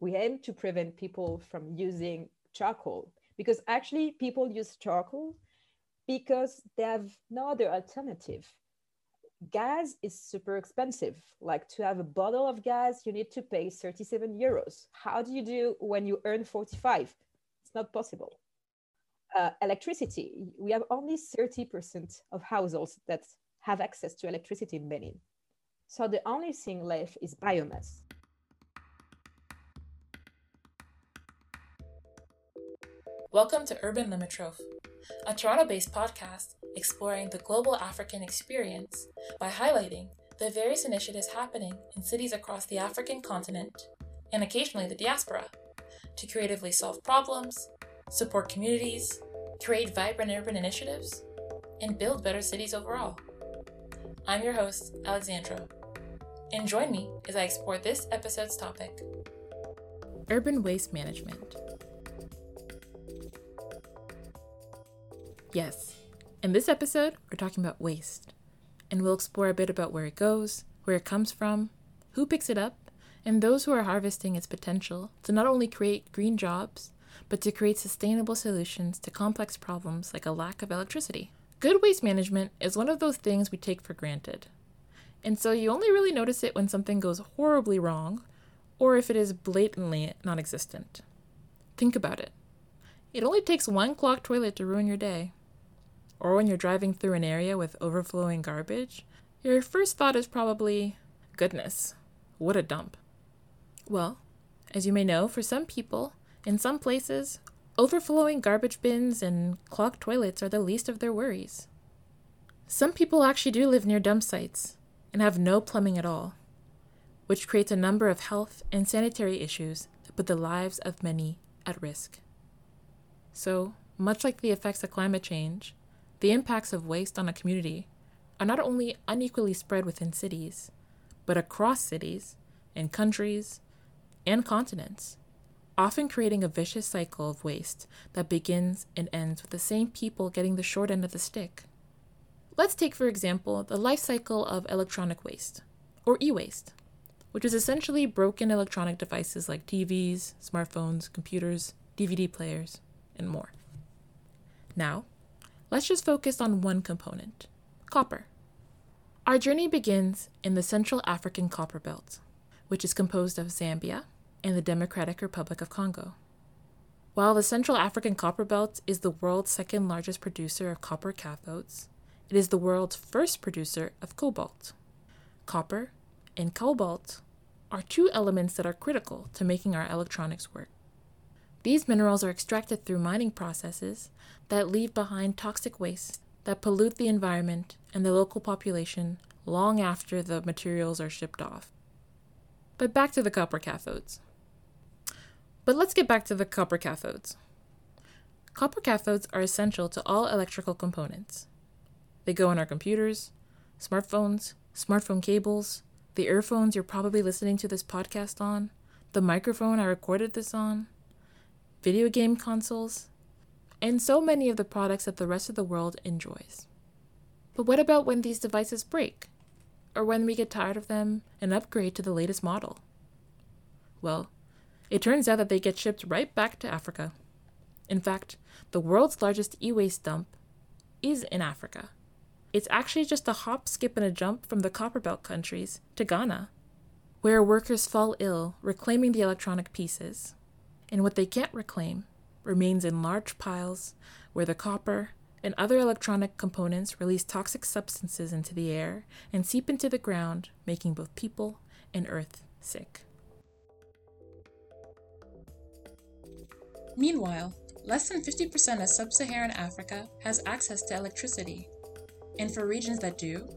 we aim to prevent people from using charcoal because actually people use charcoal because they have no other alternative. Gas is super expensive. Like to have a bottle of gas, you need to pay 37 euros. How do you do when you earn 45? It's not possible. Uh, electricity, we have only 30% of households that have access to electricity in Benin. So the only thing left is biomass. Welcome to Urban Limitrophe, a Toronto based podcast exploring the global African experience by highlighting the various initiatives happening in cities across the African continent and occasionally the diaspora to creatively solve problems, support communities, create vibrant urban initiatives, and build better cities overall. I'm your host, Alexandra, and join me as I explore this episode's topic urban waste management. Yes, in this episode, we're talking about waste, and we'll explore a bit about where it goes, where it comes from, who picks it up, and those who are harvesting its potential to not only create green jobs, but to create sustainable solutions to complex problems like a lack of electricity. Good waste management is one of those things we take for granted. And so you only really notice it when something goes horribly wrong or if it is blatantly non existent. Think about it. It only takes one clogged toilet to ruin your day or when you're driving through an area with overflowing garbage, your first thought is probably, goodness, what a dump. Well, as you may know, for some people, in some places, overflowing garbage bins and clogged toilets are the least of their worries. Some people actually do live near dump sites and have no plumbing at all, which creates a number of health and sanitary issues that put the lives of many at risk. So, much like the effects of climate change, the impacts of waste on a community are not only unequally spread within cities, but across cities and countries and continents, often creating a vicious cycle of waste that begins and ends with the same people getting the short end of the stick. Let's take, for example, the life cycle of electronic waste, or e waste, which is essentially broken electronic devices like TVs, smartphones, computers, DVD players, and more. Now, Let's just focus on one component copper. Our journey begins in the Central African Copper Belt, which is composed of Zambia and the Democratic Republic of Congo. While the Central African Copper Belt is the world's second largest producer of copper cathodes, it is the world's first producer of cobalt. Copper and cobalt are two elements that are critical to making our electronics work. These minerals are extracted through mining processes that leave behind toxic waste that pollute the environment and the local population long after the materials are shipped off. But back to the copper cathodes. But let's get back to the copper cathodes. Copper cathodes are essential to all electrical components. They go in our computers, smartphones, smartphone cables, the earphones you're probably listening to this podcast on, the microphone I recorded this on, video game consoles, and so many of the products that the rest of the world enjoys. But what about when these devices break? Or when we get tired of them and upgrade to the latest model? Well, it turns out that they get shipped right back to Africa. In fact, the world's largest e waste dump is in Africa. It's actually just a hop, skip, and a jump from the Copperbelt countries to Ghana, where workers fall ill reclaiming the electronic pieces and what they can't reclaim remains in large piles where the copper and other electronic components release toxic substances into the air and seep into the ground, making both people and earth sick. Meanwhile, less than 50% of sub Saharan Africa has access to electricity. And for regions that do,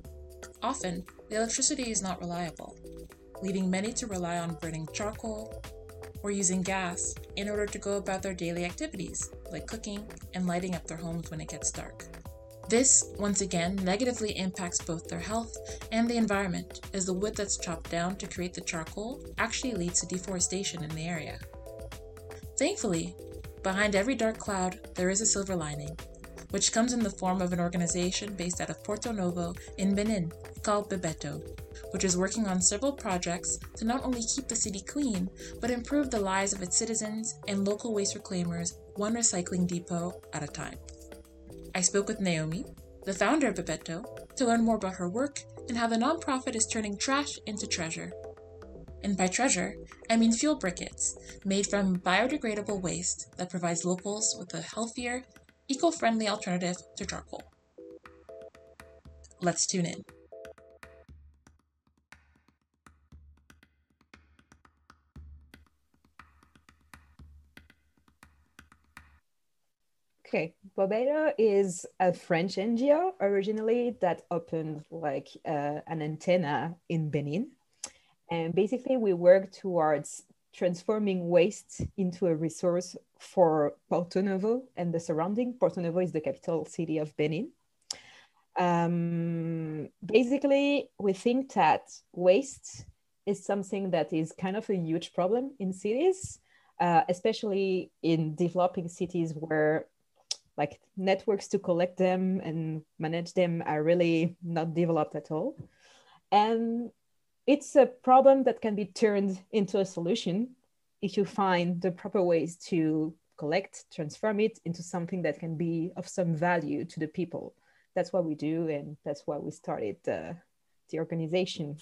often the electricity is not reliable, leading many to rely on burning charcoal, or using gas in order to go about their daily activities, like cooking and lighting up their homes when it gets dark. This, once again, negatively impacts both their health and the environment, as the wood that's chopped down to create the charcoal actually leads to deforestation in the area. Thankfully, behind every dark cloud, there is a silver lining, which comes in the form of an organization based out of Porto Novo in Benin called Gbobètò, which is working on several projects to not only keep the city clean, but improve the lives of its citizens and local waste reclaimers one recycling depot at a time. I spoke with Naomi, the founder of Gbobètò, to learn more about her work and how the nonprofit is turning trash into treasure. And by treasure, I mean fuel briquettes made from biodegradable waste that provides locals with a healthier, eco friendly alternative to charcoal. Let's tune in. Okay, Gbobètò is a French NGO originally that opened like uh, an antenna in Benin. And basically, we work towards transforming waste into a resource for Porto Novo and the surrounding. Porto Novo is the capital city of Benin. Um, basically, we think that waste is something that is kind of a huge problem in cities, uh, especially in developing cities where like networks to collect them and manage them are really not developed at all. And it's a problem that can be turned into a solution if you find the proper ways to collect, transform it into something that can be of some value to the people. That's what we do, and that's why we started the, the organization.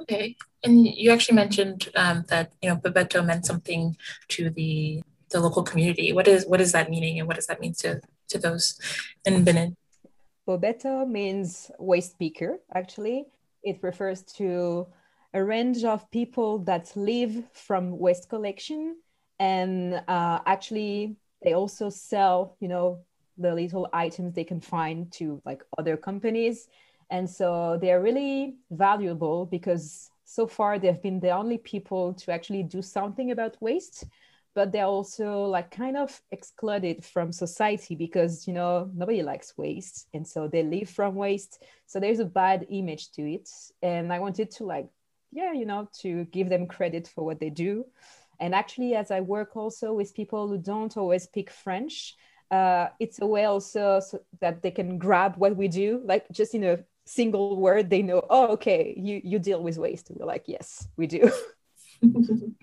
Okay, and you actually mentioned um, that you know Gbobètò meant something to the the local community. What is what is that meaning, and what does that mean to to those in Benin? Gbobètò means waste picker. Actually, it refers to a range of people that live from waste collection, and uh, actually they also sell, you know, the little items they can find to like other companies, and so they are really valuable because so far they've been the only people to actually do something about waste but they're also like kind of excluded from society because you know nobody likes waste and so they live from waste. So there's a bad image to it and i wanted to like yeah you know to give them credit for what they do. And actually as i work also with people who don't always speak french uh, it's a way also so that they can grab what we do like just in a single word they know oh okay you you deal with waste. We're like yes we do.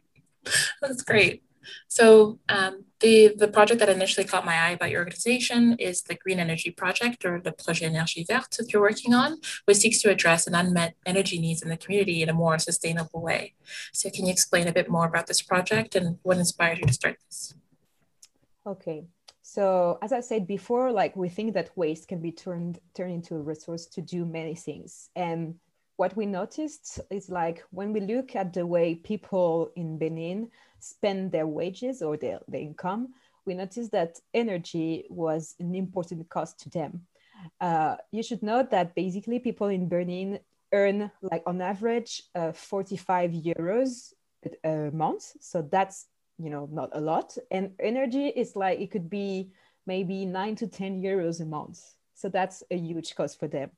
That's great so um, the, the project that initially caught my eye about your organization is the Green Energy Project or the Projet Énergie Verte that you're working on, which seeks to address an unmet energy needs in the community in a more sustainable way. So can you explain a bit more about this project and what inspired you to start this? Okay. So as I said before, like we think that waste can be turned turned into a resource to do many things. And what we noticed is like when we look at the way people in Benin spend their wages or their, their income, we noticed that energy was an important cost to them. Uh, you should note that basically people in Benin earn like on average uh, 45 euros a month. So that's, you know, not a lot. And energy is like, it could be maybe nine to 10 euros a month. So that's a huge cost for them.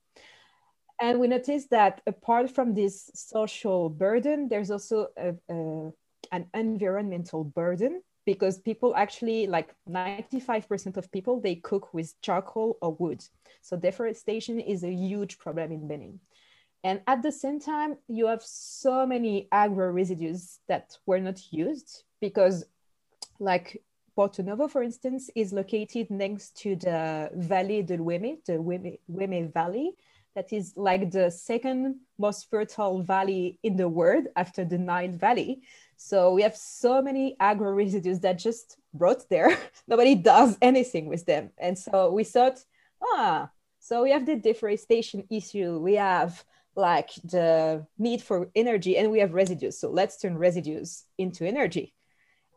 And we noticed that apart from this social burden, there's also a, a an environmental burden because people actually like 95% of people they cook with charcoal or wood. So deforestation is a huge problem in benin. And at the same time you have so many agro residues that were not used because like Porto Novo, for instance, is located next to the Valley de l'Ouémé, the Lueme Valley, that is like the second most fertile valley in the world after the Nile Valley. So we have so many agro residues that just brought there. Nobody does anything with them. And so we thought, ah, so we have the deforestation issue. We have like the need for energy and we have residues. So let's turn residues into energy.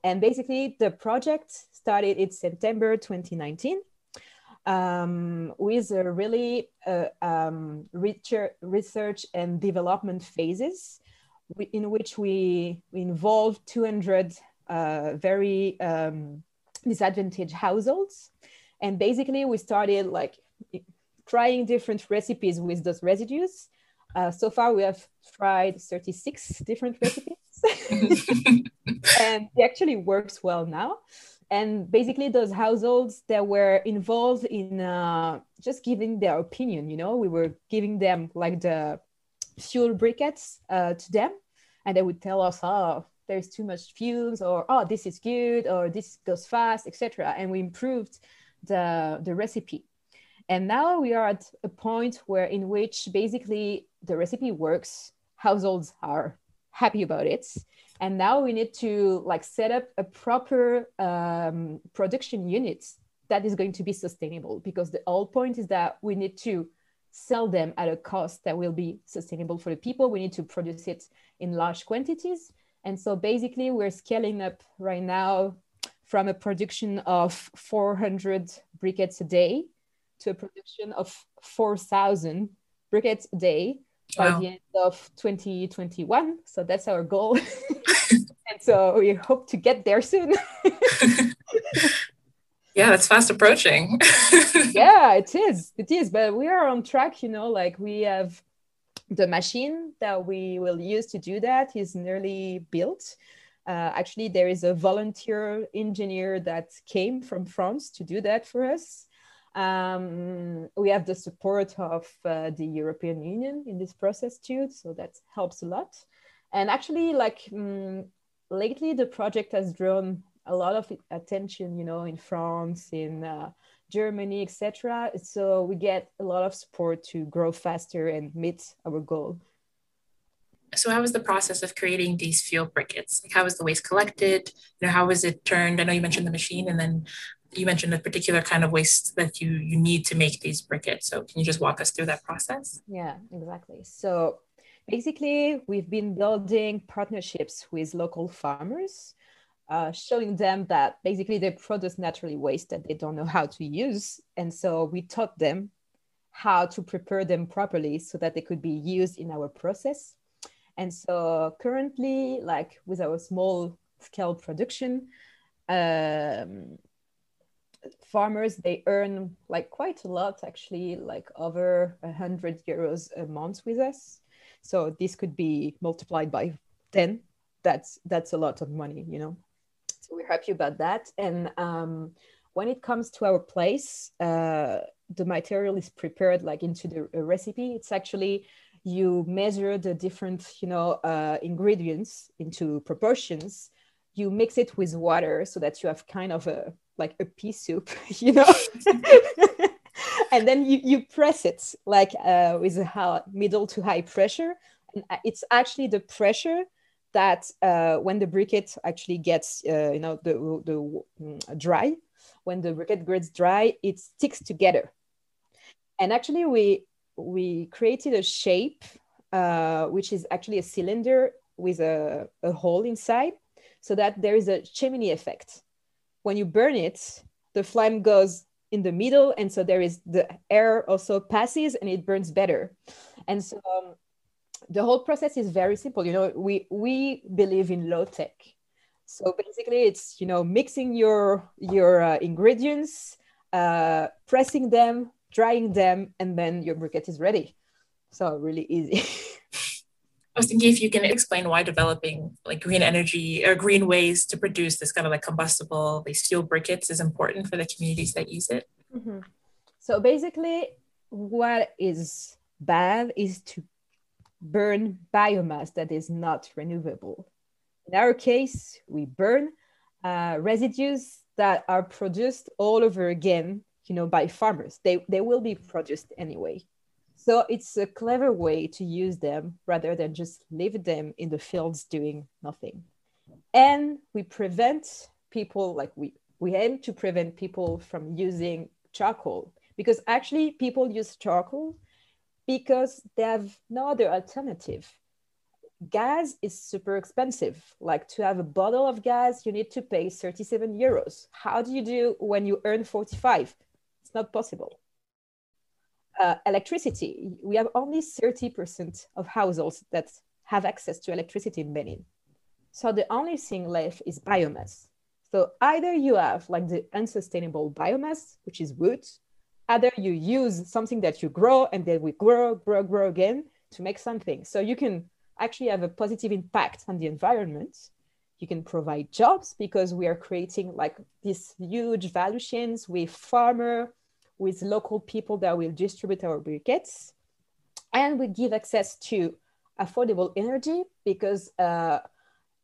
And basically the project started in September 2019 um, with a really uh, um, research and development phases in which we, we involved 200 uh, very um, disadvantaged households. And basically, we started like trying different recipes with those residues. Uh, so far, we have tried 36 different recipes, and it actually works well now. And basically, those households that were involved in uh, just giving their opinion, you know, we were giving them like the fuel briquettes uh, to them, and they would tell us, "Oh, there's too much fumes," or "Oh, this is good," or "This goes fast," etc. And we improved the the recipe. And now we are at a point where in which basically the recipe works. Households are happy about it and now we need to like set up a proper um, production unit that is going to be sustainable because the whole point is that we need to sell them at a cost that will be sustainable for the people. We need to produce it in large quantities. And so basically we're scaling up right now from a production of 400 briquettes a day to a production of 4000 briquettes a day wow. by the end of 2021. So that's our goal. and so we hope to get there soon. yeah, that's fast approaching. yeah, it is. It is. But we are on track, you know, like we have the machine that we will use to do that is nearly built. Uh, actually, there is a volunteer engineer that came from France to do that for us. Um, we have the support of uh, the European Union in this process too, so that helps a lot. And actually, like um, lately, the project has drawn a lot of attention, you know, in France, in uh, Germany, etc. So we get a lot of support to grow faster and meet our goal. So how was the process of creating these fuel briquettes? Like how was the waste collected? You know, how was it turned? I know you mentioned the machine, and then you mentioned a particular kind of waste that you you need to make these briquettes. So can you just walk us through that process? Yeah, exactly. So basically, we've been building partnerships with local farmers, uh, showing them that basically they produce naturally waste that they don't know how to use, and so we taught them how to prepare them properly so that they could be used in our process. And so currently, like with our small scale production, um, farmers they earn like quite a lot actually like over a hundred euros a month with us. So this could be multiplied by 10 that's that's a lot of money you know? So we're happy about that. And um, when it comes to our place uh, the material is prepared like into the recipe. It's actually you measure the different you know uh, ingredients into proportions. You mix it with water so that you have kind of a like a pea soup, you know. and then you, you press it like uh, with a high, middle to high pressure. And uh, it's actually the pressure that uh, when the briquette actually gets, uh, you know, the, the mm, dry, when the briquette gets dry, it sticks together. And actually, we we created a shape uh, which is actually a cylinder with a, a hole inside, so that there is a chimney effect when you burn it, the flame goes in the middle, and so there is the air also passes and it burns better. And so um, the whole process is very simple. You know, we we believe in low tech. So basically, it's you know mixing your your uh, ingredients, uh, pressing them, drying them, and then your briquette is ready. So really easy. I was thinking if you can explain why developing like green energy or green ways to produce this kind of like combustible, these steel briquettes is important for the communities that use it. Mm-hmm. So basically, what is bad is to burn biomass that is not renewable. In our case, we burn uh, residues that are produced all over again, you know, by farmers. They, they will be produced anyway. So it's a clever way to use them rather than just leave them in the fields doing nothing. And we prevent people, like we, we aim to prevent people from using charcoal because actually people use charcoal because they have no other alternative. Gas is super expensive. Like to have a bottle of gas, you need to pay 37 euros. How do you do when you earn 45? It's not possible uh, electricity, we have only 30% of households that have access to electricity in Benin. So the only thing left is biomass. So either you have like the unsustainable biomass, which is wood, either you use something that you grow and then we grow, grow, grow again to make something. So you can actually have a positive impact on the environment. You can provide jobs because we are creating like these huge value chains with farmer, with local people that will distribute our briquettes. And we give access to affordable energy because uh,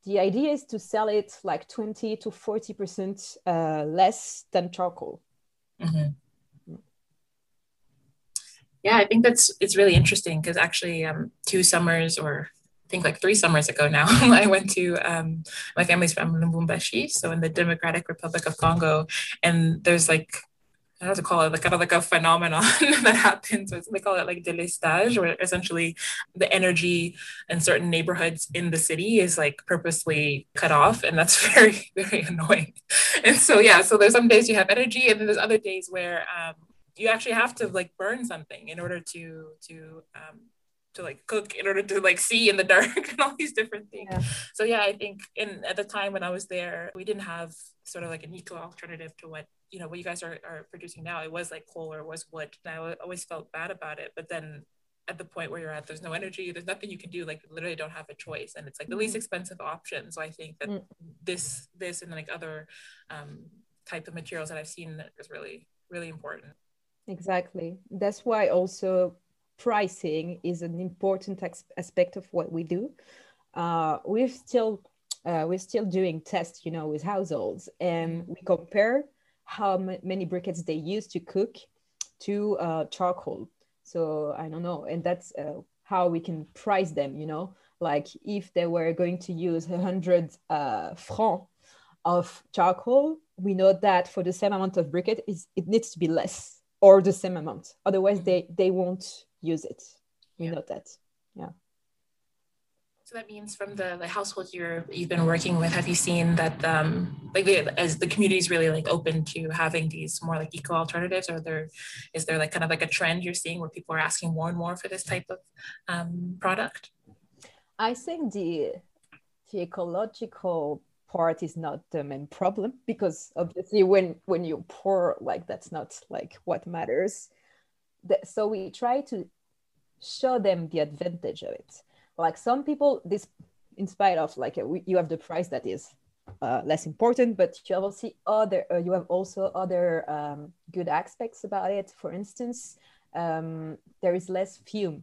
the idea is to sell it like 20 to 40 percent uh, less than charcoal mm-hmm. yeah i think that's it's really interesting because actually um, two summers or i think like three summers ago now i went to um, my family's from lubumbashi so in the democratic republic of congo and there's like I don't know to call it like kind of like a phenomenon that happens. They call it like délestage, where essentially the energy in certain neighborhoods in the city is like purposely cut off, and that's very very annoying. And so yeah, so there's some days you have energy, and then there's other days where um, you actually have to like burn something in order to to um, to like cook in order to like see in the dark and all these different things. Yeah. So yeah, I think in at the time when I was there, we didn't have sort of like an eco alternative to what you know what you guys are, are producing now it was like coal or it was wood and i always felt bad about it but then at the point where you're at there's no energy there's nothing you can do like literally don't have a choice and it's like the least mm-hmm. expensive option so i think that mm. this this and like other um, type of materials that i've seen is really really important exactly that's why also pricing is an important ex- aspect of what we do uh, we're still uh, we're still doing tests you know with households and we compare how many briquettes they use to cook to uh, charcoal. So I don't know, and that's uh, how we can price them. You know, like if they were going to use a hundred uh, francs of charcoal, we know that for the same amount of briquette, it needs to be less or the same amount. Otherwise, mm-hmm. they they won't use it. We yeah. know that. Yeah. So that means from the, the households you're you've been working with, have you seen that um, like the, as the community is really like open to having these more like eco alternatives, or there is there like kind of like a trend you're seeing where people are asking more and more for this type of um, product? I think the the ecological part is not the main problem because obviously when when you pour like that's not like what matters. so we try to show them the advantage of it like some people this in spite of like a, you have the price that is uh, less important but you have also other uh, you have also other um, good aspects about it. For instance um, there is less fume.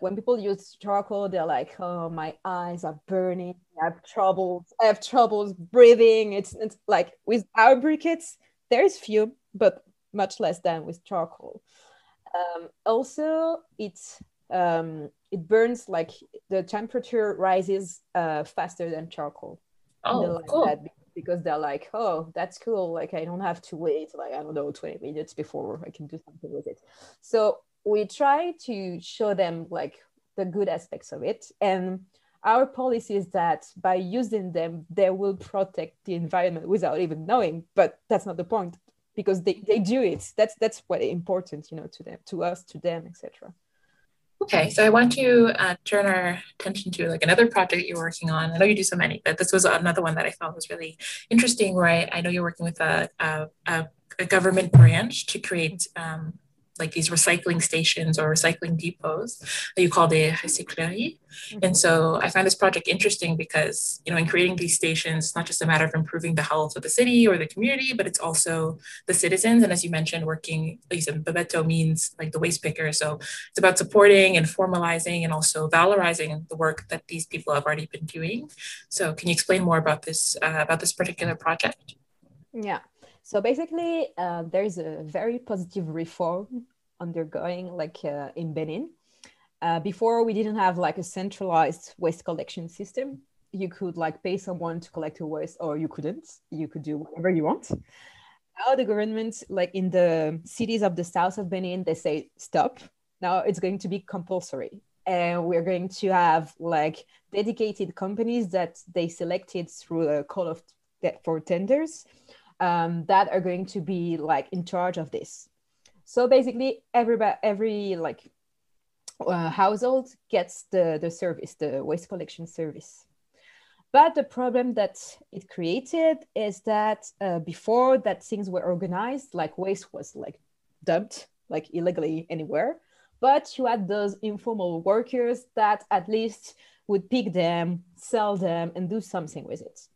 When people use charcoal they're like oh my eyes are burning. I have troubles. I have troubles breathing. It's, it's like with our briquettes there is fume but much less than with charcoal. Um, also it's um, it burns like the temperature rises uh, faster than charcoal. Oh, like cool. That because they're like, oh, that's cool. Like I don't have to wait like I don't know 20 minutes before I can do something with it. So we try to show them like the good aspects of it and our policy is that by using them they will protect the environment without even knowing but that's not the point because they, they do it that's that's what important you know to them to us to them etc Okay, so I want to uh, turn our attention to like another project you're working on. I know you do so many, but this was another one that I thought was really interesting. Where I, I know you're working with a, a, a government branch to create um, like these recycling stations or recycling depots that you call the recycleries. Mm-hmm. And so I find this project interesting because, you know, in creating these stations, it's not just a matter of improving the health of the city or the community, but it's also the citizens. And as you mentioned, working, like you said, Gbobètò means like the waste picker. So it's about supporting and formalizing and also valorizing the work that these people have already been doing. So can you explain more about this, uh, about this particular project? Yeah. So basically, uh, there is a very positive reform undergoing, like uh, in Benin. Uh, before, we didn't have like a centralized waste collection system. You could like pay someone to collect your waste, or you couldn't. You could do whatever you want. Now the government, like in the cities of the south of Benin, they say stop. Now it's going to be compulsory and we're going to have like dedicated companies that they selected through a call of for tenders um, that are going to be like in charge of this. So basically, everybody, every like uh, household gets the the service, the waste collection service. But the problem that it created is that uh, before that things were organized, like waste was like dumped like illegally anywhere. But you had those informal workers that at least would pick them, sell them, and do something with it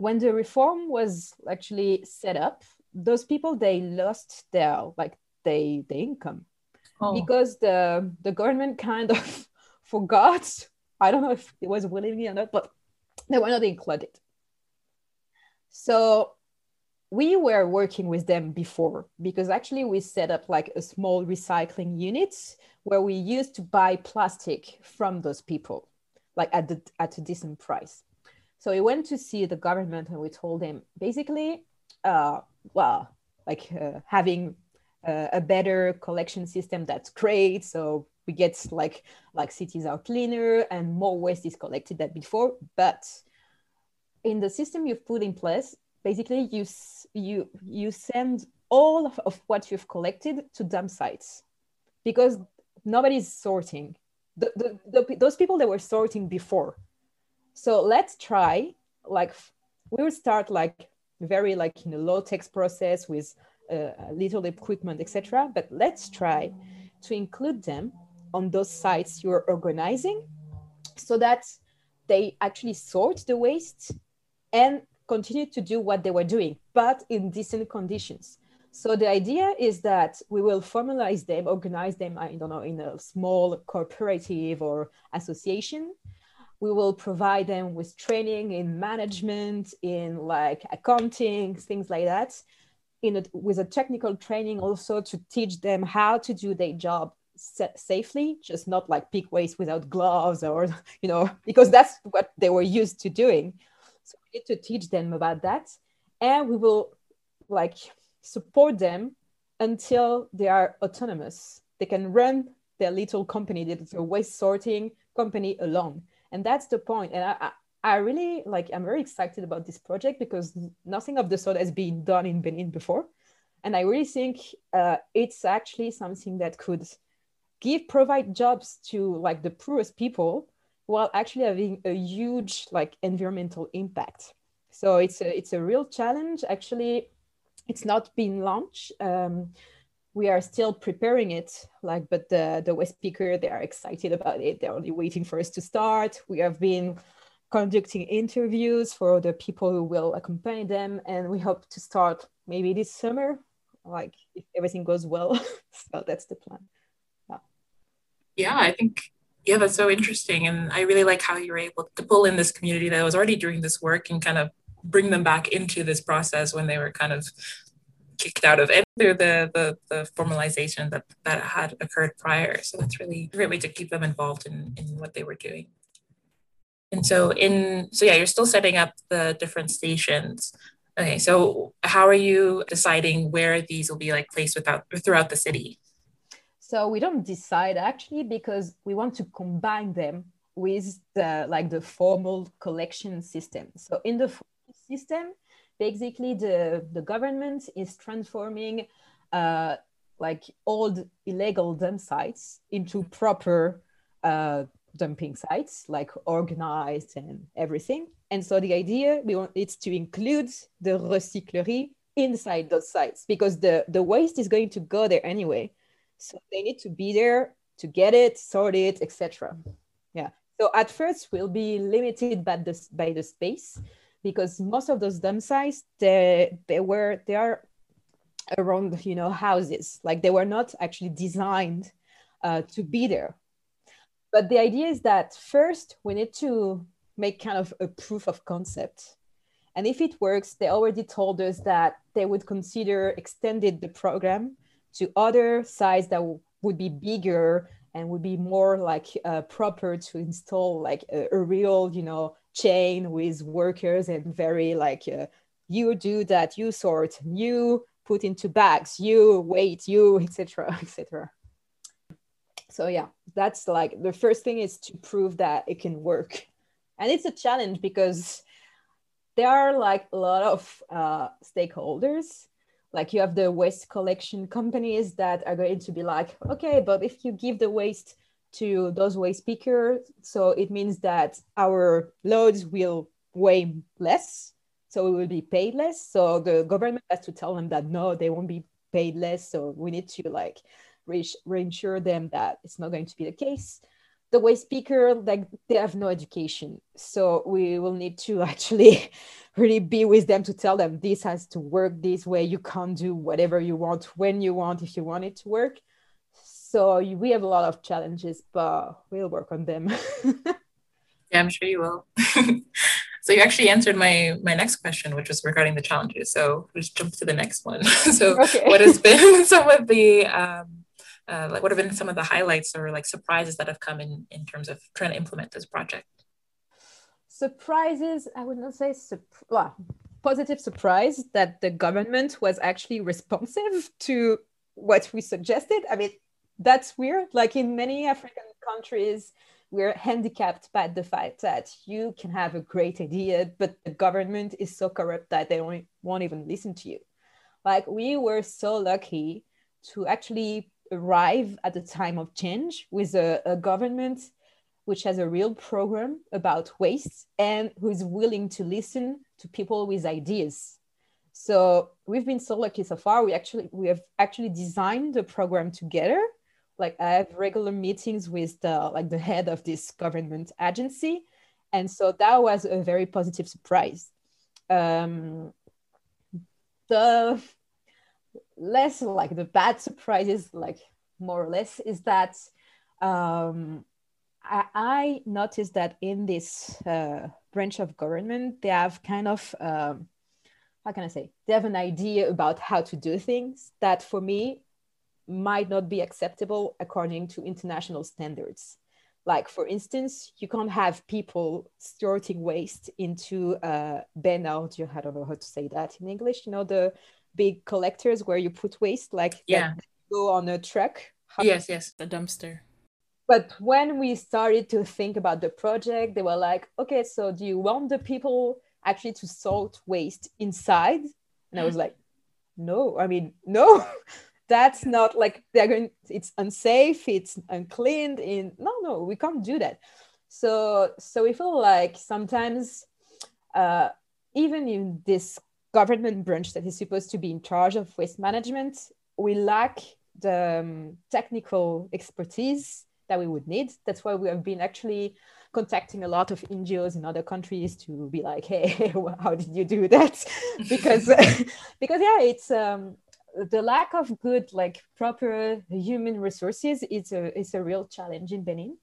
when the reform was actually set up, those people they lost their like they the income oh. because the the government kind of forgot. I don't know if it was willingly or not, but they were not included. So we were working with them before because actually we set up like a small recycling unit where we used to buy plastic from those people like at the at a decent price so we went to see the government and we told them basically uh, well like uh, having uh, a better collection system that's great. So we get like like cities are cleaner and more waste is collected than before. But in the system you've put in place basically you you you send all of, of what you've collected to dump sites because nobody's sorting. The, the, the, those people that were sorting before so let's try like we will start like very like in a low tech process with uh, little equipment etc but let's try to include them on those sites you're organizing so that they actually sort the waste and continue to do what they were doing, but in decent conditions. So the idea is that we will formalize them, organize them, I don't know, in a small cooperative or association. We will provide them with training in management, in like accounting, things like that. In a, with a technical training also to teach them how to do their job safely, just not like pick waste without gloves or, you know, because that's what they were used to doing. So we need to teach them about that. And we will like support them until they are autonomous. They can run their little company, their waste sorting company alone. And that's the point. And I, I really like, I'm very excited about this project because nothing of the sort has been done in Benin before. And I really think uh, it's actually something that could give, provide jobs to like the poorest people while actually having a huge like environmental impact. So it's a, it's a real challenge. Actually, it's not been launched. Um, we are still preparing it, like, but the, the Picker, they are excited about it. They're only waiting for us to start. We have been conducting interviews for the people who will accompany them, and we hope to start maybe this summer, like if everything goes well. so that's the plan. Yeah. Yeah, I think yeah, that's so interesting. And I really like how you were able to pull in this community that was already doing this work and kind of bring them back into this process when they were kind of kicked out of it through the, the, the formalization that, that had occurred prior. So that's really a great way to keep them involved in, in what they were doing. And so in so yeah, you're still setting up the different stations. Okay, so how are you deciding where these will be like placed without throughout the city? So we don't decide actually because we want to combine them with the like the formal collection system. So in the system, basically the, the government is transforming uh, like old illegal dump sites into proper uh, dumping sites, like organized and everything. And so the idea we want it's to include the recyclerie inside those sites because the, the waste is going to go there anyway. So they need to be there to get it, sort it, etc. Yeah. So at first we'll be limited by the by the space because most of those dump sites they they were they are around you know houses like they were not actually designed uh, to be there. But the idea is that first we need to make kind of a proof of concept. And if it works, they already told us that they would consider extended the program to other sites that w- would be bigger and would be more like uh, proper to install like a, a, real you know chain with workers and very like uh, you do that you sort you put into bags you wait you etc etc so yeah that's like the first thing is to prove that it can work. And it's a challenge because there are like a lot of uh, stakeholders. Like you have the waste collection companies that are going to be like okay but if you give the waste to those waste pickers so it means that our loads will weigh less. So we will be paid less. So the government has to tell them that no they won't be paid less. So we need to like re- reassure them that it's not going to be the case. The way picker like they have no education. So we will need to actually really be with them to tell them this has to work this way. You can't do whatever you want when you want if you want it to work so we have a lot of challenges but we'll work on them. Yeah i'm sure you will. So you actually answered my my next question which was regarding the challenges. So let's jump to the next one. So okay. what has been some of the um, uh, like what have been some of the highlights or like surprises that have come in in terms of trying to implement this project? Surprises i would not say well, positive surprise that the government was actually responsive to what we suggested. I mean that's weird. Like in many african countries we're handicapped by the fact that you can have a great idea but the government is so corrupt that they won't, even listen to you. Like we were so lucky to actually arrive at the time of change with a, a government which has a real program about waste and who is willing to listen to people with ideas. So we've been so lucky so far. We actually we have actually designed the program together like i have regular meetings with the like the head of this government agency. And so that was a very positive surprise. Um, the less like the bad surprises like more or less is that um, I, I, noticed that in this uh, branch of government they have kind of um, how can i say? They have an idea about how to do things that for me might not be acceptable according to international standards. Like for instance you can't have people sorting waste into uh, benaudio i don't know how to say that in english you know the big collectors where you put waste like yeah. go on a truck. Yes yes the dumpster. But when we started to think about the project they were like okay so do you want the people actually to sort waste inside? And i was like no i mean no that's not like they're going it's unsafe it's uncleaned in no no we can't do that so so we feel like sometimes uh, even in this government branch that is supposed to be in charge of waste management we lack the um, technical expertise that we would need that's why we have been actually contacting a lot of NGOs in other countries to be like, hey, how did you do that? because because yeah, it's um, the lack of good like proper human resources is a is a real challenge in Benin.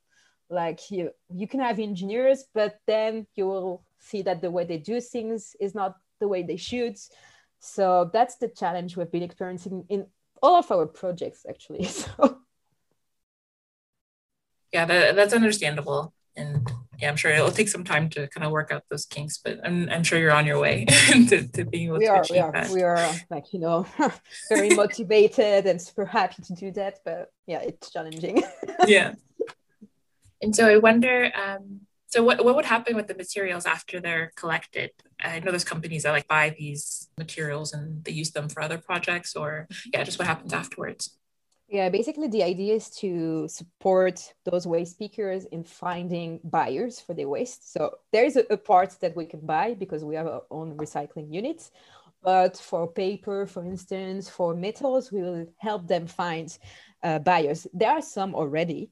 Like you you can have engineers, but then you will see that the way they do things is not the way they should. So that's the challenge we've been experiencing in all of our projects actually. So yeah, that, that's understandable. And yeah, I'm sure it'll take some time to kind of work out those kinks, but I'm, I'm sure you're on your way to, to being able we to are, achieve we are, that. We are like, you know, very motivated and super happy to do that, but yeah, it's challenging. yeah. And so I wonder, um, so what, what would happen with the materials after they're collected? I know there's companies that like buy these materials and they use them for other projects or yeah, just what happens afterwards. Yeah, basically the idea is to support those waste speakers in finding buyers for their waste. So there is a, a, part that we can buy because we have our own recycling units. But for paper, for instance, for metals, we will help them find uh, buyers. There are some already,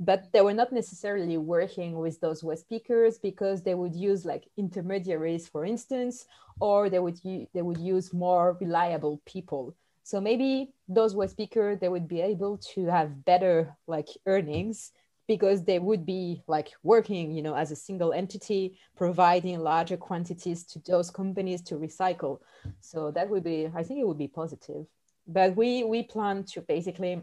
but they were not necessarily working with those waste speakers because they would use like intermediaries, for instance, or they would, they would use more reliable people so maybe those waste pickers they would be able to have better like earnings because they would be like working, you know, as a single entity, providing larger quantities to those companies to recycle. So that would be, I think it would be positive. But we we plan to basically,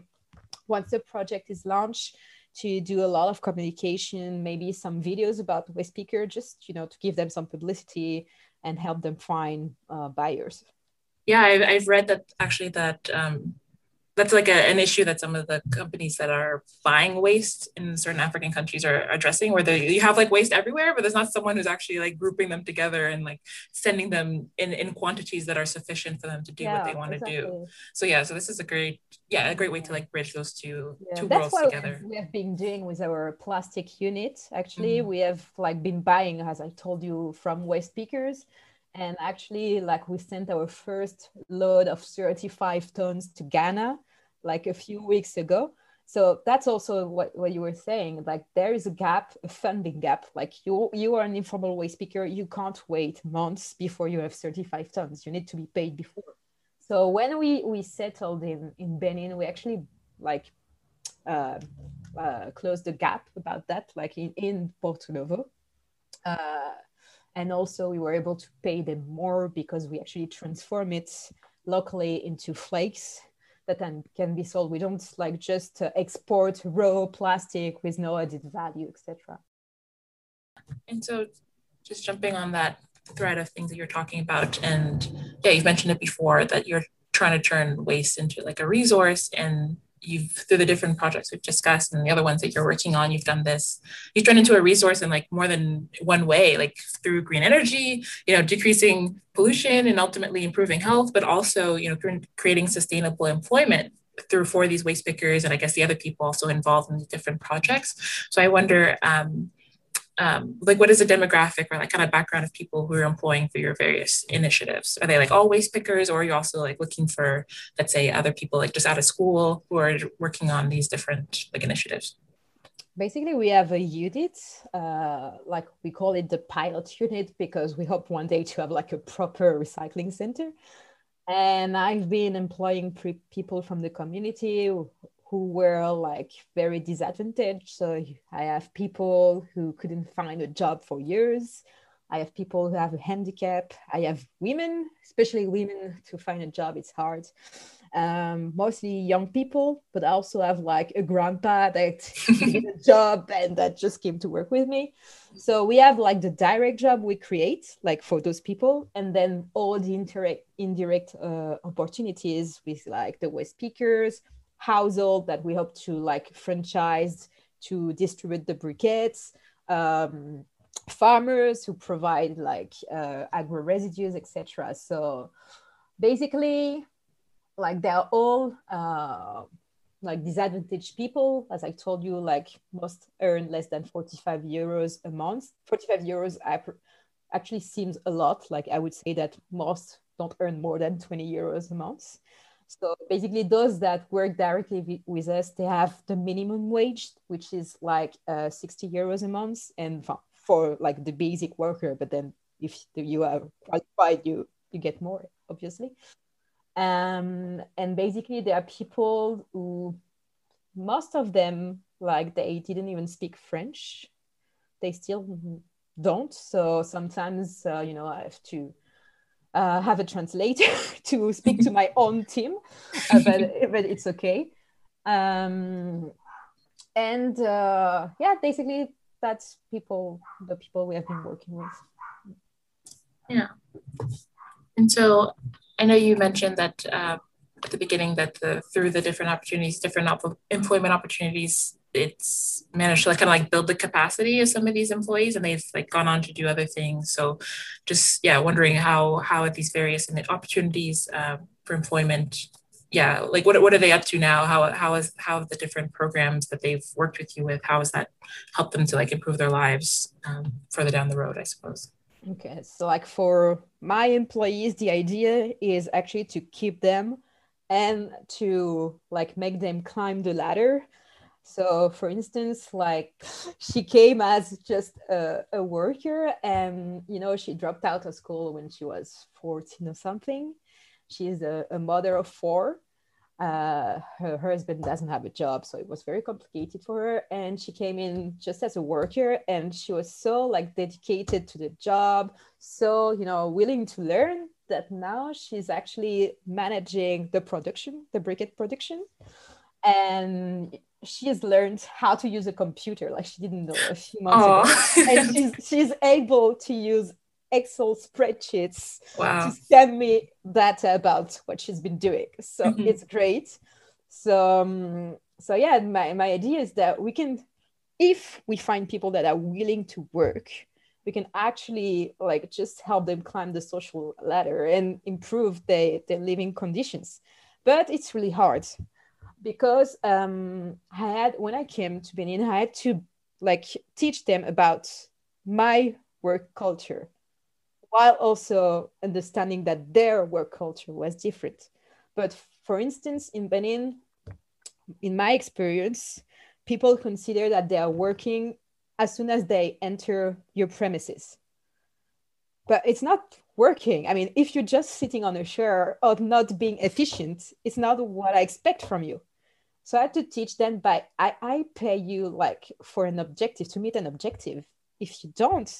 once the project is launched, to do a lot of communication, maybe some videos about waste picker, just you know, to give them some publicity and help them find uh, buyers yeah I've, I've read that actually that um, that's like a, an issue that some of the companies that are buying waste in certain African countries are addressing, where they, you have like waste everywhere, but there's not someone who's actually like grouping them together and like sending them in, in quantities that are sufficient for them to do yeah, what they want exactly. to do. So yeah, so this is a great, yeah, a great way to like bridge those two yeah, two worlds together. We have been doing with our plastic unit. Actually, mm-hmm. we have like been buying, as I told you, from waste pickers and actually like we sent our first load of 35 tons to ghana like a few weeks ago. So that's also what, what you were saying like there is a gap a funding gap. Like you you are an informal waste speaker you can't wait months before you have 35 tons. You need to be paid before. So when we we settled in in benin we actually like uh, uh, close the gap about that, like in, in Porto Novo. Uh, and also we were able to pay them more because we actually transform it locally into flakes that then can be sold. We don't like just uh, export raw plastic with no added value, etc. And so, just jumping on that thread of things that you're talking about, and yeah, you've mentioned it before that you're trying to turn waste into like a resource and you've through the different projects we've discussed and the other ones that you're working on you've done this you've turned into a resource in like more than one way like through green energy you know decreasing pollution and ultimately improving health but also you know creating sustainable employment through for these waste pickers and i guess the other people also involved in the different projects. So i wonder um, um, like what is the demographic or like kind of background of people who are employing for your various initiatives? Are they like all waste pickers or are you also like looking for let's say other people like just out of school who are working on these different like initiatives? Basically we have a unit uh, like we call it the pilot unit because we hope one day to have like a proper recycling center. And i've been employing pre- people from the community who were like very disadvantaged. So I have people who couldn't find a job for years. I have people who have a handicap. I have women, especially women, to find a job. It's hard. Um, mostly young people, but I also have like a grandpa that needed a job and that just came to work with me. So we have like the direct job we create, like for those people, and then all the indirect indirect uh, opportunities with like the waste pickers, household that we hope to like franchise to distribute the briquettes. Um, farmers who provide like uh, agro residues etc so basically like they're all uh, like disadvantaged people. As i told you like most earn less than 45 euros a month. 45 euros actually seems a lot. Like i would say that most don't earn more than 20 euros a month so basically, those that work directly with us, they have the minimum wage, which is like uh, 60 euros a month, and for, for like the basic worker. But then, if you are qualified, you you get more, obviously. Um, and basically, there are people who, most of them, like they didn't even speak French. They still don't. So sometimes, uh, you know, I have to uh, have a translator to speak to my own team, uh, but, but it's okay. Um, and uh, yeah, basically that's people, the people we have been working with. Yeah. And so I know you mentioned that uh, at the beginning that the, through the different opportunities, different op- employment opportunities it's managed to like kind of like build the capacity of some of these employees and they've like gone on to do other things. So just yeah wondering how how at these various opportunities uh, for employment yeah like what, what are they up to now? How how is how the different programs that they've worked with you with how has that helped them to like improve their lives um, further down the road i suppose? Okay so like for my employees the idea is actually to keep them and to like make them climb the ladder so, for instance, like she came as just a, a, worker, and you know, she dropped out of school when she was 14 or something. She's a, a mother of four. Uh, her, her husband doesn't have a job, so it was very complicated for her. And she came in just as a worker, and she was so like dedicated to the job, so you know, willing to learn that now she's actually managing the production, the briquette production and she has learned how to use a computer like she didn't know a few months ago. And she's, she's able to use excel spreadsheets wow. to send me data about what she's been doing. So mm-hmm. it's great. So um, so yeah my, my idea is that we can if we find people that are willing to work we can actually like just help them climb the social ladder and improve their, their living conditions. But it's really hard because um, I had when I came to Benin, I had to like teach them about my work culture, while also understanding that their work culture was different. But for instance, in Benin, in my experience, people consider that they are working as soon as they enter your premises. But it's not working. I mean, if you're just sitting on a chair or not being efficient, it's not what I expect from you. So I had to teach them by I, I pay you like for an objective to meet an objective. If you don't,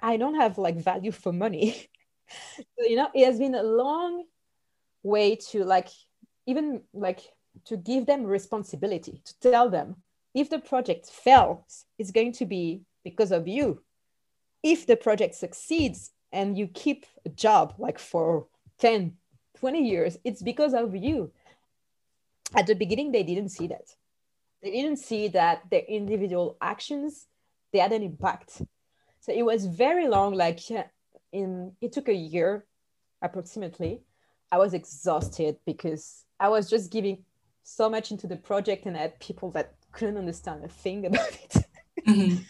I don't have like value for money. so, you know, it has been a long way to like even like to give them responsibility to tell them if the project fails it's going to be because of you if the project succeeds and you keep a job like for 10 20 years it's because of you at the beginning they didn't see that they didn't see that their individual actions they had an impact so it was very long like in it took a year approximately i was exhausted because i was just giving so much into the project and I had people that couldn't understand a thing about it. Mm-hmm.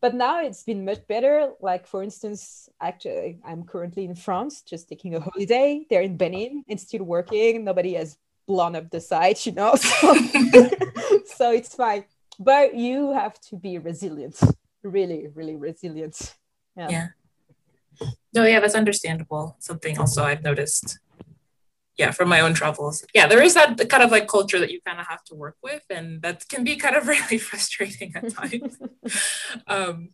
But now it's been much better. Like for instance, actually, I'm currently in France, just taking a holiday. They're in Benin and still working. Nobody has blown up the site, you know. So, so it's fine. But you have to be resilient, really, really resilient. Yeah. yeah. No, yeah, that's understandable. Something also I've noticed yeah, from my own travels. Yeah, there is that kind of like culture that you kind of have to work with, and that can be kind of really frustrating at times. um,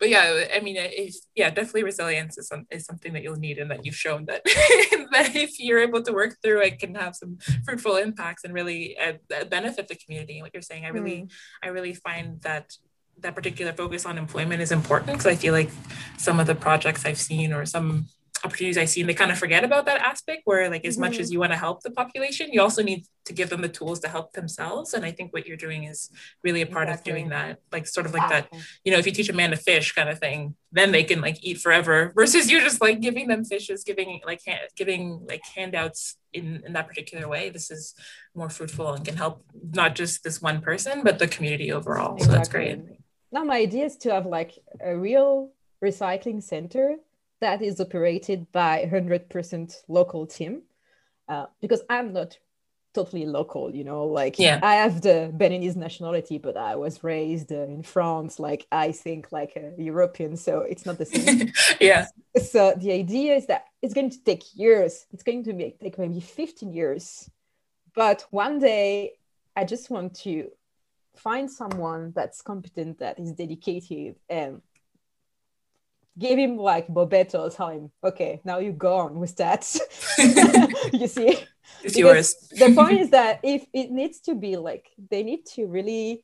but yeah, I mean, it's, yeah, definitely resilience is, some, is something that you'll need, and that you've shown that that if you're able to work through it, can have some fruitful impacts and really uh, benefit the community. And what you're saying, I really, mm. I really find that that particular focus on employment is important because I feel like some of the projects I've seen or some opportunities I see, and they kind of forget about that aspect where, like, as mm-hmm. much as you want to help the population, you also need to give them the tools to help themselves. And I think what you're doing is really a part exactly. of doing that, like, sort of like that, you know, if you teach a man to fish kind of thing, then they can like eat forever versus you just like giving them fishes, giving like ha- giving like handouts in, in that particular way. This is more fruitful and can help not just this one person, but the community overall. Exactly. So that's great. Now, my idea is to have like a real recycling center that is operated by 100% local team uh, because i'm not totally local you know like yeah. i have the beninese nationality but i was raised uh, in france like i think like a european so it's not the same. Yeah. So the idea is that it's going to take years. It's going to be, take maybe 15 years. But one day i just want to find someone that's competent that is dedicated and give him like Gbobètò, tell him, okay, now you go on with that. you see? It's yours. the point is that if it needs to be like, they need to really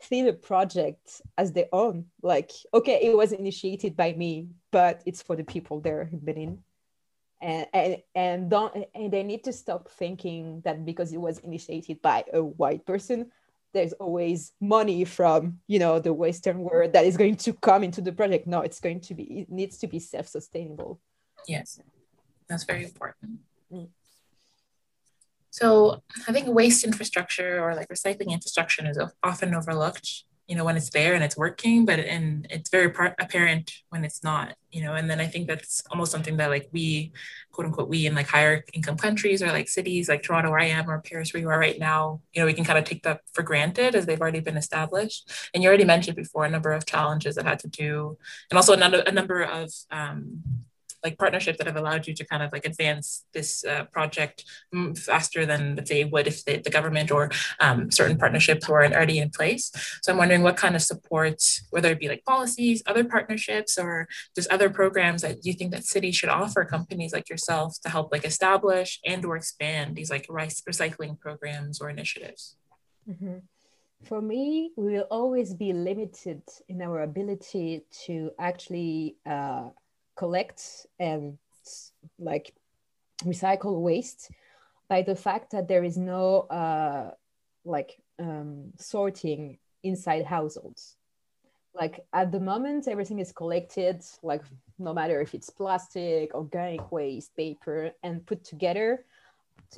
see the project as their own. Like, okay, it was initiated by me, but it's for the people there in Benin. And, and and don't and they need to stop thinking that because it was initiated by a white person there's always money from you know the western world that is going to come into the project. No it's going to be it needs to be self-sustainable. Yes that's very important. Mm. so i think waste infrastructure or like recycling infrastructure is often overlooked you know when it's there and it's working but and it's very par- apparent when it's not you know and then i think that's almost something that like we quote unquote we in like higher income countries or like cities like toronto where i am or paris where you are right now you know we can kind of take that for granted as they've already been established. And you already mentioned before a number of challenges that had to do and also a, a number of um, like partnerships that have allowed you to kind of like advance this uh, project faster than let's say would if the, the government or um, certain partnerships were already in place. So I'm wondering what kind of support, whether it be like policies, other partnerships, or just other programs that you think that cities should offer companies like yourself to help like establish and or expand these like rice recycling programs or initiatives. Mm-hmm. For me, we will always be limited in our ability to actually uh, collect and like recycle waste by the fact that there is no uh, like um, sorting inside households. Like at the moment, everything is collected, like no matter if it's plastic, organic waste, paper, and put together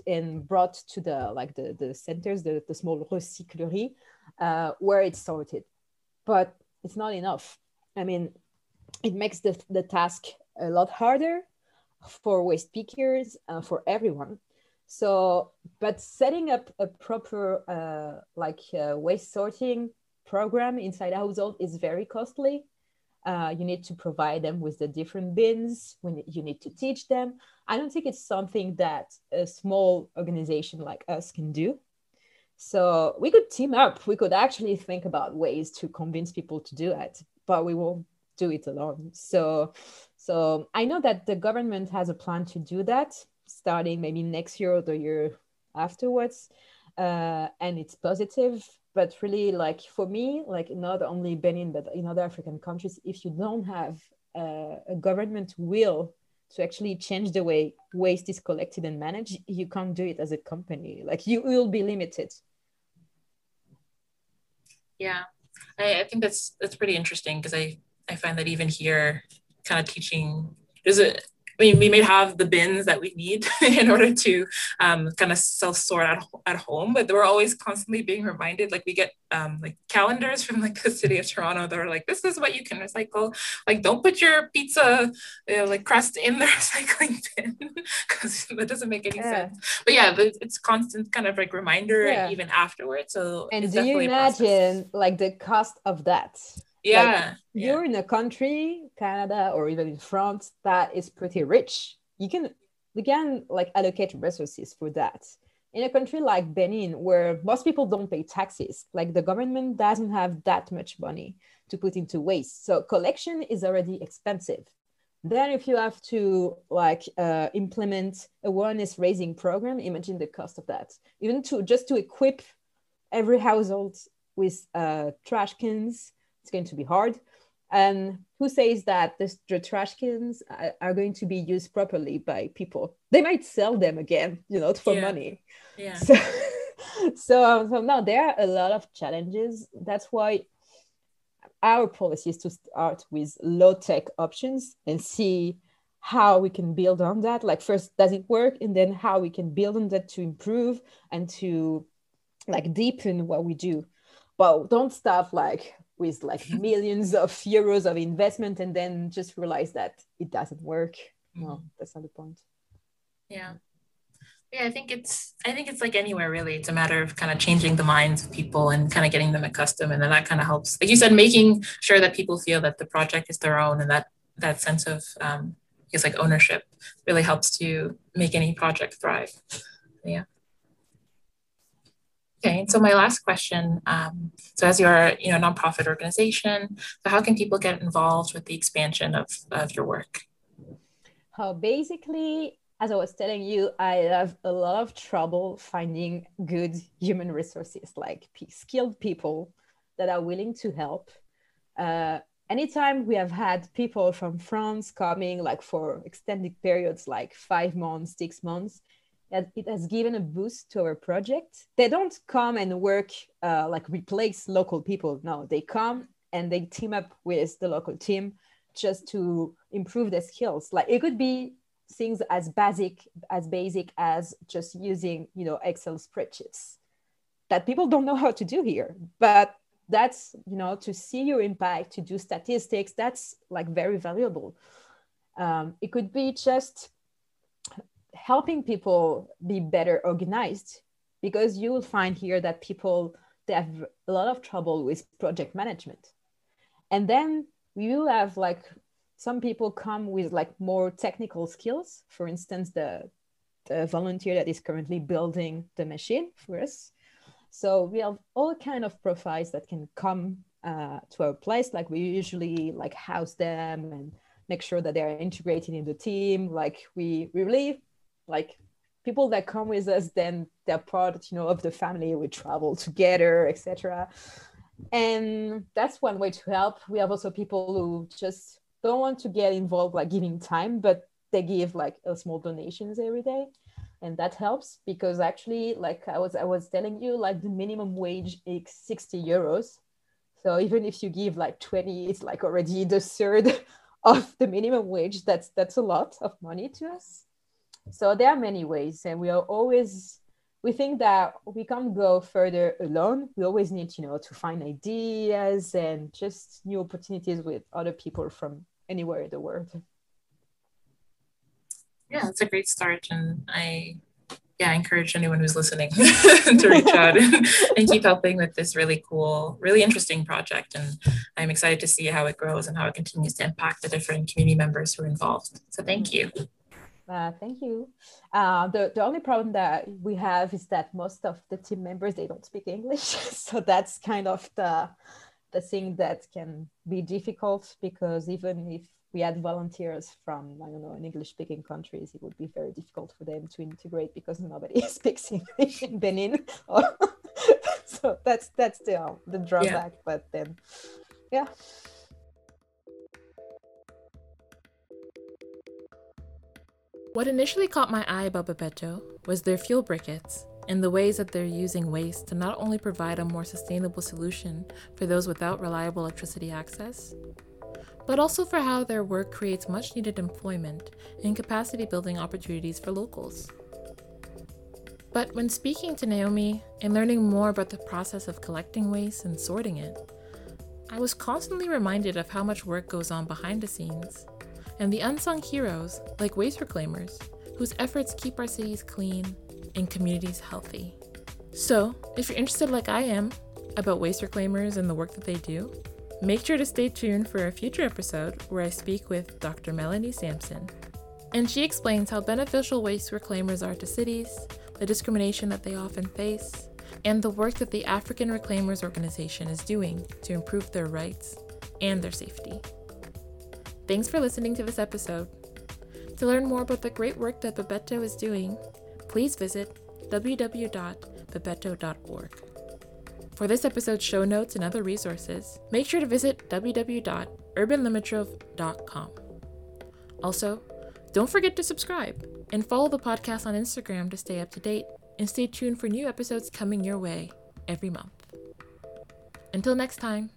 and brought to the like the, the centers, the, the small recyclerie, uh, where it's sorted. But it's not enough. I mean, it makes the, the task a lot harder for waste pickers uh, for everyone. So but setting up a proper uh, like uh, waste sorting program inside a household is very costly. Uh, you need to provide them with the different bins. When you need to teach them. I don't think it's something that a small organization like us can do. So we could team up. We could actually think about ways to convince people to do it, but we won't do it alone. So, so I know that the government has a plan to do that starting maybe next year or the year afterwards, uh, and it's positive. But really, like for me, like not only Benin but in other African countries, if you don't have uh, a government will to actually change the way waste is collected and managed, you can't do it as a company. Like you will be limited. Yeah, I, I think that's that's pretty interesting because I I find that even here, kind of teaching there's a I mean, we may have the bins that we need in order to um, kind of self sort at, at home, but we're always constantly being reminded. Like we get um, like calendars from like the city of Toronto that are like, this is what you can recycle. Like, don't put your pizza uh, like crust in the recycling bin because that doesn't make any yeah. sense. But yeah, it's constant kind of like reminder yeah. even afterwards. So and do you imagine like the cost of that? Yeah, like, you're in a country canada or even in france that is pretty rich. You can you can like allocate resources for that. In a country like benin where most people don't pay taxes like the government doesn't have that much money to put into waste. So collection is already expensive. Then if you have to like uh, implement awareness raising program imagine the cost of that. Even to just to equip every household with uh, trash cans it's going to be hard. And who says that this, the trash cans are going to be used properly by people? They might sell them again, you know, for yeah. money. Yeah. So, so, um, so now there are a lot of challenges. That's why our policy is to start with low tech options and see how we can build on that. Like first, does it work? And then how we can build on that to improve and to like deepen what we do. But don't start like with like millions of euros of investment and then just realize that it doesn't work. Mm-hmm. well that's not the point. Yeah. Yeah i think it's i think it's like anywhere really. It's a matter of kind of changing the minds of people and kind of getting them accustomed and then that kind of helps. Like you said making sure that people feel that the project is their own and that that sense of um i guess like ownership really helps to make any project thrive. Yeah Okay, so my last question. Um, so, as your you know nonprofit organization, so how can people get involved with the expansion of, of your work? How basically, as I was telling you, I have a lot of trouble finding good human resources, like skilled people that are willing to help. Uh, anytime we have had people from France coming, like for extended periods, like five months, six months, it has given a boost to our project. They don't come and work uh, like replace local people. No, they come and they team up with the local team just to improve their skills. Like it could be things as basic as basic as just using you know Excel spreadsheets that people don't know how to do here. But that's you know to see your impact, to do statistics. That's like very valuable. Um, it could be just helping people be better organized because you will find here that people they have a lot of trouble with project management. And then we will have like some people come with like more technical skills. For instance the the volunteer that is currently building the machine for us. So we have all kind of profiles that can come uh, to our place. Like we usually like house them and make sure that they're integrated in the team. Like we, we really like people that come with us then they're part you know of the family. We travel together etc and that's one way to help. We have also people who just don't want to get involved like giving time but they give like a small donations every day. And that helps because actually like i was i was telling you like the minimum wage is 60 euros. So even if you give like 20 it's like already the third of the minimum wage. That's that's a lot of money to us so there are many ways, and we are always we think that we can't go further alone. We always need, you know, to find ideas and just new opportunities with other people from anywhere in the world. Yeah, it's a great start, and I yeah, I encourage anyone who's listening to reach out and, and, keep helping with this really cool, really interesting project. And I'm excited to see how it grows and how it continues to impact the different community members who are involved. So thank you. Uh, thank you. Uh, the, the only problem that we have is that most of the team members they don't speak English, so that's kind of the the thing that can be difficult because even if we had volunteers from I don't know in English speaking countries, it would be very difficult for them to integrate because nobody speaks English in Benin. so that's that's the the drawback. Yeah. But then, yeah. What initially caught my eye about Gbobètò was their fuel briquettes and the ways that they're using waste to not only provide a more sustainable solution for those without reliable electricity access, but also for how their work creates much needed employment and capacity building opportunities for locals. But when speaking to Naomi and learning more about the process of collecting waste and sorting it, I was constantly reminded of how much work goes on behind the scenes and the unsung heroes like waste reclaimers whose efforts keep our cities clean and communities healthy. So, if you're interested like I am about waste reclaimers and the work that they do, Make sure to stay tuned for a future episode where I speak with Dr. Melanie Samson. And she explains how beneficial waste reclaimers are to cities, the discrimination that they often face, and the work that the African Reclaimers Organization is doing to improve their rights and their safety. Thanks for listening to this episode. To learn more about the great work that Gbobètò is doing, please visit www.bebeto.org. For this episode's show notes and other resources, make sure to visit www.urbanlimitrove.com. Also, don't forget to subscribe and follow the podcast on Instagram to stay up to date and stay tuned for new episodes coming your way every month. Until next time.